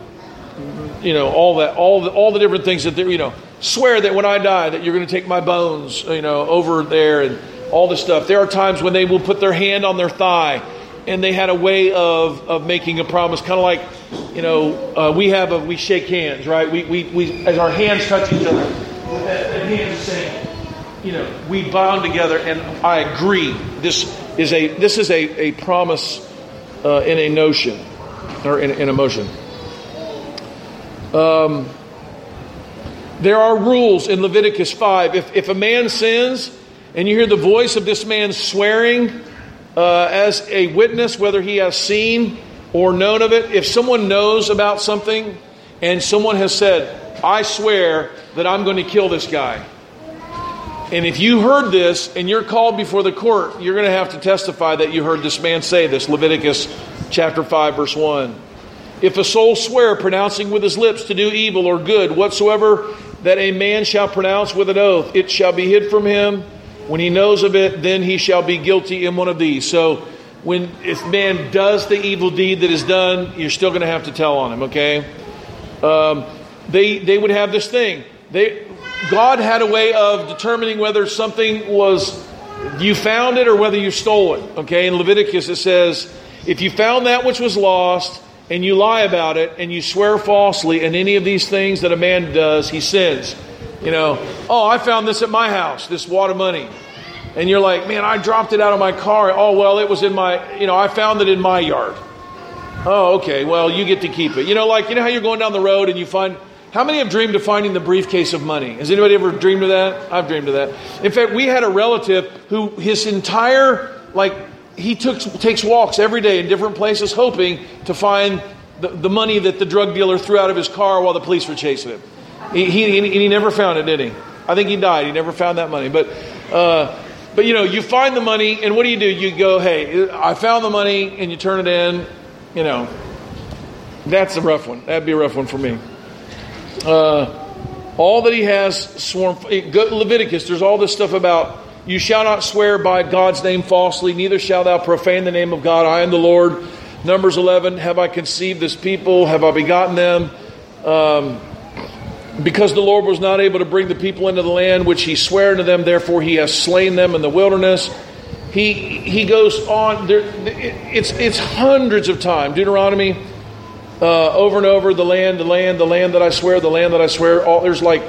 you know all that all the, all the different things that they you know swear that when I die that you're going to take my bones you know over there and all this stuff. There are times when they will put their hand on their thigh and they had a way of, of making a promise, kind of like, you know, uh, we have a, we shake hands, right? We, we, we, as our hands touch each other, and hands saying, you know, we bound together, and I agree. This is a this is a, a promise uh, in a notion or in, in a motion. Um, there are rules in Leviticus 5. If, if a man sins and you hear the voice of this man swearing uh, as a witness, whether he has seen or known of it, if someone knows about something and someone has said, I swear that I'm going to kill this guy. And if you heard this and you're called before the court, you're going to have to testify that you heard this man say this. Leviticus chapter 5, verse 1. If a soul swear, pronouncing with his lips to do evil or good, whatsoever that a man shall pronounce with an oath, it shall be hid from him. When he knows of it, then he shall be guilty in one of these. So, when if man does the evil deed that is done, you're still going to have to tell on him. Okay? Um, they they would have this thing. They God had a way of determining whether something was you found it or whether you stole it. Okay? In Leviticus it says, if you found that which was lost and you lie about it and you swear falsely in any of these things that a man does, he sins. You know, oh, I found this at my house, this wad of money. And you're like, man, I dropped it out of my car. Oh, well, it was in my, you know, I found it in my yard. Oh, okay, well, you get to keep it. You know, like, you know how you're going down the road and you find, how many have dreamed of finding the briefcase of money? Has anybody ever dreamed of that? I've dreamed of that. In fact, we had a relative who his entire, like, he took, takes walks every day in different places hoping to find the, the money that the drug dealer threw out of his car while the police were chasing him. He, he, he never found it, did he? I think he died. He never found that money. But, uh, but you know, you find the money, and what do you do? You go, hey, I found the money, and you turn it in. You know, that's a rough one. That'd be a rough one for me. Uh, all that he has sworn, Leviticus, there's all this stuff about you shall not swear by God's name falsely, neither shalt thou profane the name of God. I am the Lord. Numbers 11, have I conceived this people? Have I begotten them? Um, because the Lord was not able to bring the people into the land which he sware unto them, therefore he has slain them in the wilderness. He, he goes on, there, it's, it's hundreds of times. Deuteronomy, uh, over and over, the land, the land, the land that I swear, the land that I swear. All, there's like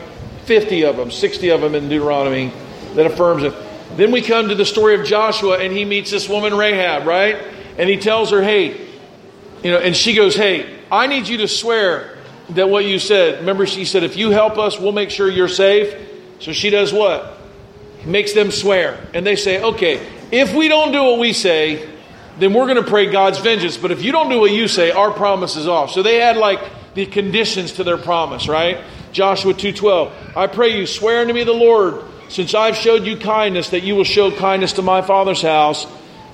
50 of them, 60 of them in Deuteronomy that affirms it. Then we come to the story of Joshua, and he meets this woman, Rahab, right? And he tells her, hey, you know, and she goes, hey, I need you to swear that what you said. Remember, she said, if you help us, we'll make sure you're safe. So she does what? Makes them swear. And they say, okay, if we don't do what we say, then we're going to pray God's vengeance. But if you don't do what you say, our promise is off. So they had like the conditions to their promise, right? Joshua 2:12. I pray you swear unto me the Lord, since I've showed you kindness, that you will show kindness to my father's house,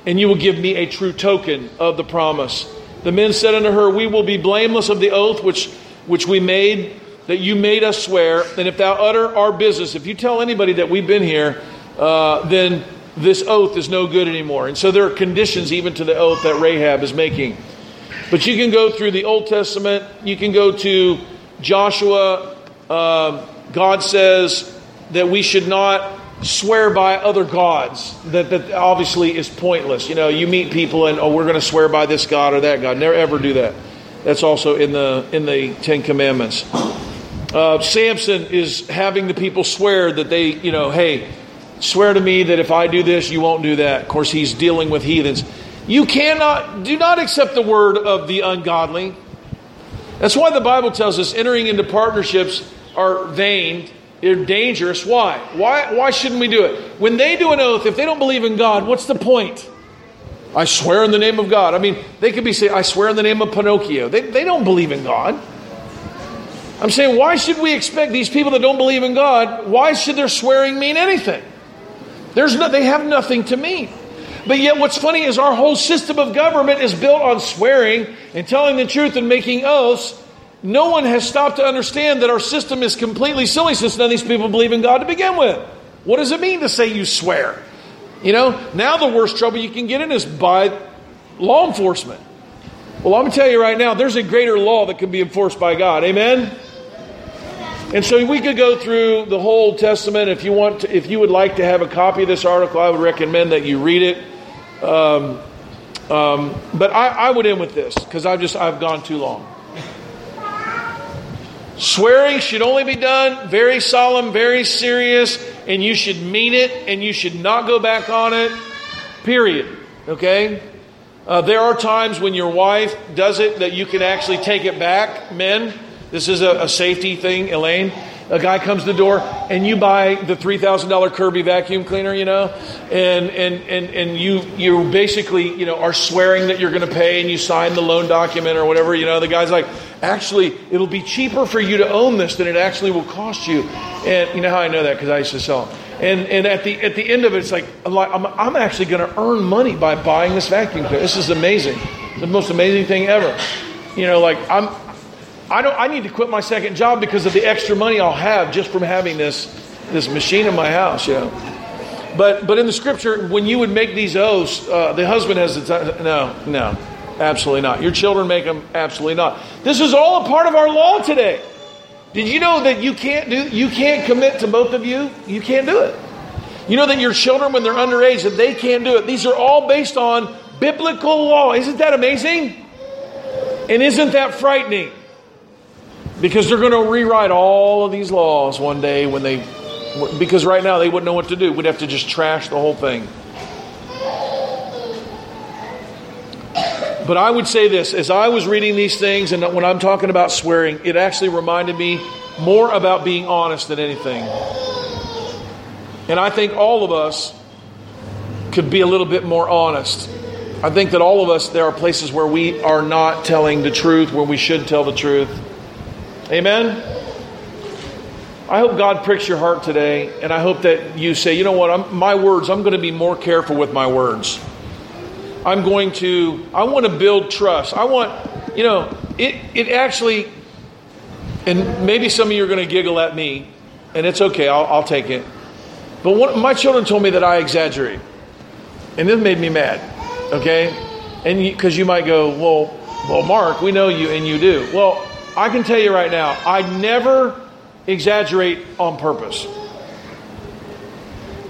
and you will give me a true token of the promise. The men said unto her, We will be blameless of the oath which which we made, that you made us swear. And if thou utter our business, if you tell anybody that we've been here, uh, then this oath is no good anymore. And so there are conditions even to the oath that Rahab is making. But you can go through the Old Testament, you can go to Joshua. Uh, God says that we should not swear by other gods. That, that obviously is pointless. You know, you meet people and, oh, we're going to swear by this God or that God. Never ever do that. That's also in the in the Ten Commandments. Uh, Samson is having the people swear that they, you know, hey, swear to me that if I do this, you won't do that. Of course, he's dealing with heathens. You cannot, do not accept the word of the ungodly. That's why the Bible tells us entering into partnerships are vain. They're dangerous. Why? Why, why shouldn't we do it? When they do an oath, if they don't believe in God, what's the point? I swear in the name of God. I mean, they could be saying, I swear in the name of Pinocchio. They, they don't believe in God. I'm saying, why should we expect these people that don't believe in God, why should their swearing mean anything? There's no, they have nothing to mean. But yet, what's funny is our whole system of government is built on swearing and telling the truth and making oaths. No one has stopped to understand that our system is completely silly since none of these people believe in God to begin with. What does it mean to say you swear? You know, now the worst trouble you can get in is by law enforcement. Well, I'm going to tell you right now, there's a greater law that can be enforced by God. Amen? And so we could go through the whole Testament. If you want, to, if you would like to have a copy of this article, I would recommend that you read it. Um, um, but I, I would end with this because I've just I've gone too long. Swearing should only be done very solemn, very serious, and you should mean it, and you should not go back on it. Period. Okay. Uh, there are times when your wife does it that you can actually take it back, men. This is a, a safety thing, Elaine. A guy comes to the door and you buy the three thousand dollar Kirby vacuum cleaner, you know, and and and and you you basically you know are swearing that you're going to pay and you sign the loan document or whatever. You know, the guy's like, actually, it'll be cheaper for you to own this than it actually will cost you. And you know how I know that because I used to sell them. And, and at the at the end of it, it's like I'm, I'm, I'm actually going to earn money by buying this vacuum cleaner. This is amazing, the most amazing thing ever. You know, like I'm I don't I need to quit my second job because of the extra money I'll have just from having this this machine in my house, know. But but in the scripture, when you would make these oaths, uh, the husband has the time. No, no, absolutely not. Your children make them. Absolutely not. This is all a part of our law today. Did you know that you can't do you can't commit to both of you? You can't do it. You know that your children, when they're underage, that they can't do it. These are all based on biblical law. Isn't that amazing? And isn't that frightening? Because they're going to rewrite all of these laws one day when they, because right now they wouldn't know what to do. We'd have to just trash the whole thing. But I would say this as I was reading these things, and when I'm talking about swearing, it actually reminded me more about being honest than anything. And I think all of us could be a little bit more honest. I think that all of us, there are places where we are not telling the truth, where we should tell the truth. Amen? I hope God pricks your heart today, and I hope that you say, you know what, I'm, my words, I'm going to be more careful with my words. I'm going to, I want to build trust. I want, you know, it, it actually, and maybe some of you are going to giggle at me, and it's okay, I'll, I'll take it. But one, my children told me that I exaggerate, and this made me mad, okay? And because you, you might go, well, well, Mark, we know you, and you do. Well, I can tell you right now, I never exaggerate on purpose.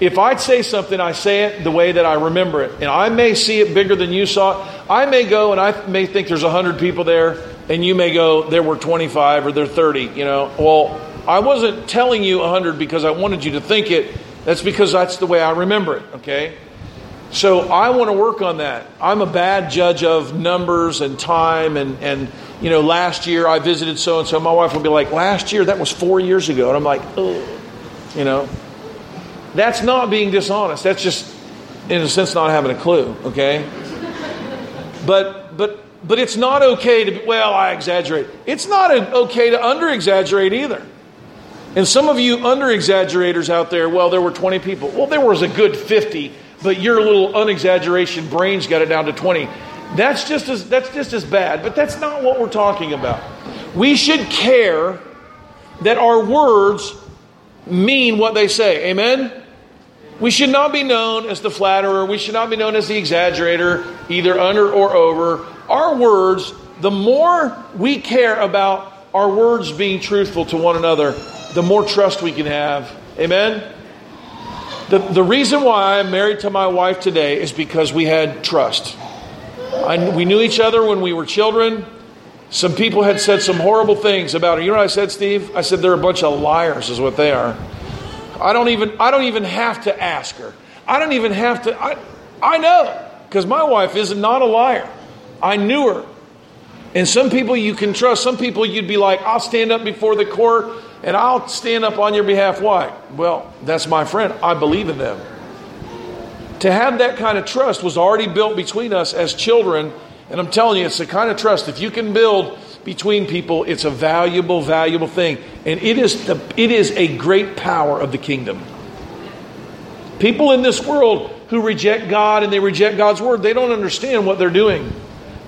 If I'd say something, I say it the way that I remember it. And I may see it bigger than you saw it. I may go and I may think there's 100 people there, and you may go, there were 25 or there 30, you know. Well, I wasn't telling you 100 because I wanted you to think it. That's because that's the way I remember it, okay? So I want to work on that. I'm a bad judge of numbers and time and, and you know, last year I visited so and so. My wife will be like, last year, that was four years ago. And I'm like, oh, you know. That's not being dishonest. That's just, in a sense, not having a clue, okay? But, but, but it's not okay to, well, I exaggerate. It's not okay to under exaggerate either. And some of you under exaggerators out there, well, there were 20 people. Well, there was a good 50, but your little unexaggeration brains got it down to 20. That's just as that's just as bad, but that's not what we're talking about. We should care that our words mean what they say. Amen. We should not be known as the flatterer. We should not be known as the exaggerator, either under or over. Our words, the more we care about our words being truthful to one another, the more trust we can have. Amen? The, the reason why I'm married to my wife today is because we had trust. I, we knew each other when we were children. Some people had said some horrible things about her. You know what I said, Steve? I said they're a bunch of liars, is what they are. I don't even I don't even have to ask her. I don't even have to I I know because my wife is not a liar. I knew her. And some people you can trust. Some people you'd be like, I'll stand up before the court and I'll stand up on your behalf. Why? Well, that's my friend. I believe in them. To have that kind of trust was already built between us as children. And I'm telling you, it's the kind of trust, if you can build between people, it's a valuable, valuable thing. And it is, the, it is a great power of the kingdom. People in this world who reject God and they reject God's word, they don't understand what they're doing.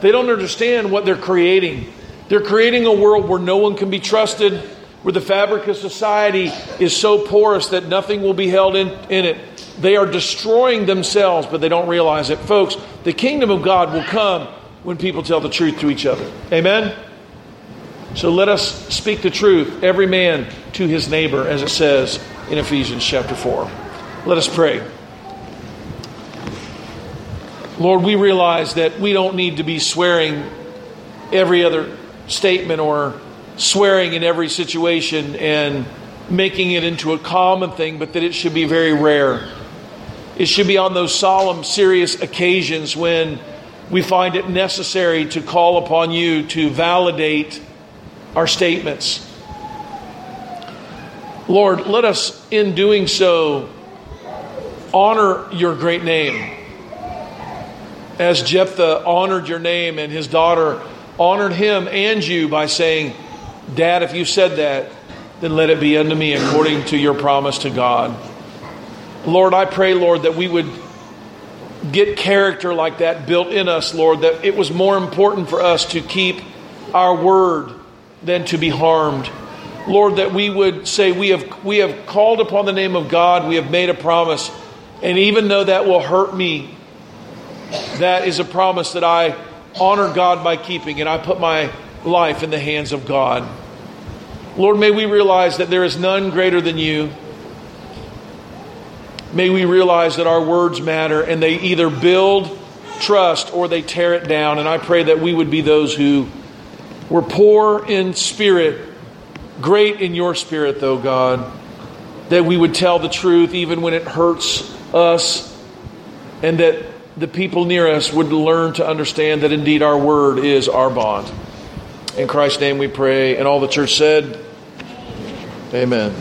They don't understand what they're creating. They're creating a world where no one can be trusted, where the fabric of society is so porous that nothing will be held in, in it. They are destroying themselves, but they don't realize it. Folks, the kingdom of God will come when people tell the truth to each other. Amen? So let us speak the truth, every man to his neighbor, as it says in Ephesians chapter 4. Let us pray. Lord, we realize that we don't need to be swearing every other statement or swearing in every situation and making it into a common thing, but that it should be very rare. It should be on those solemn, serious occasions when we find it necessary to call upon you to validate our statements. Lord, let us, in doing so, honor your great name. As Jephthah honored your name and his daughter honored him and you by saying, Dad, if you said that, then let it be unto me according to your promise to God. Lord, I pray, Lord, that we would get character like that built in us, Lord, that it was more important for us to keep our word than to be harmed. Lord, that we would say, we have, we have called upon the name of God, we have made a promise, and even though that will hurt me, that is a promise that I honor God by keeping, and I put my life in the hands of God. Lord, may we realize that there is none greater than you. May we realize that our words matter and they either build trust or they tear it down. And I pray that we would be those who were poor in spirit, great in your spirit, though, God. That we would tell the truth even when it hurts us, and that the people near us would learn to understand that indeed our word is our bond. In Christ's name we pray. And all the church said, Amen.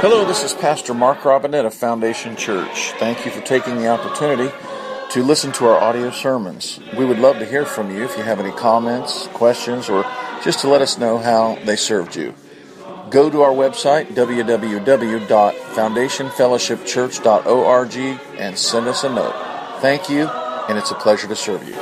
Hello, this is Pastor Mark Robinette of Foundation Church. Thank you for taking the opportunity to listen to our audio sermons. We would love to hear from you if you have any comments, questions, or just to let us know how they served you. Go to our website, www.foundationfellowshipchurch.org, and send us a note. Thank you, and it's a pleasure to serve you.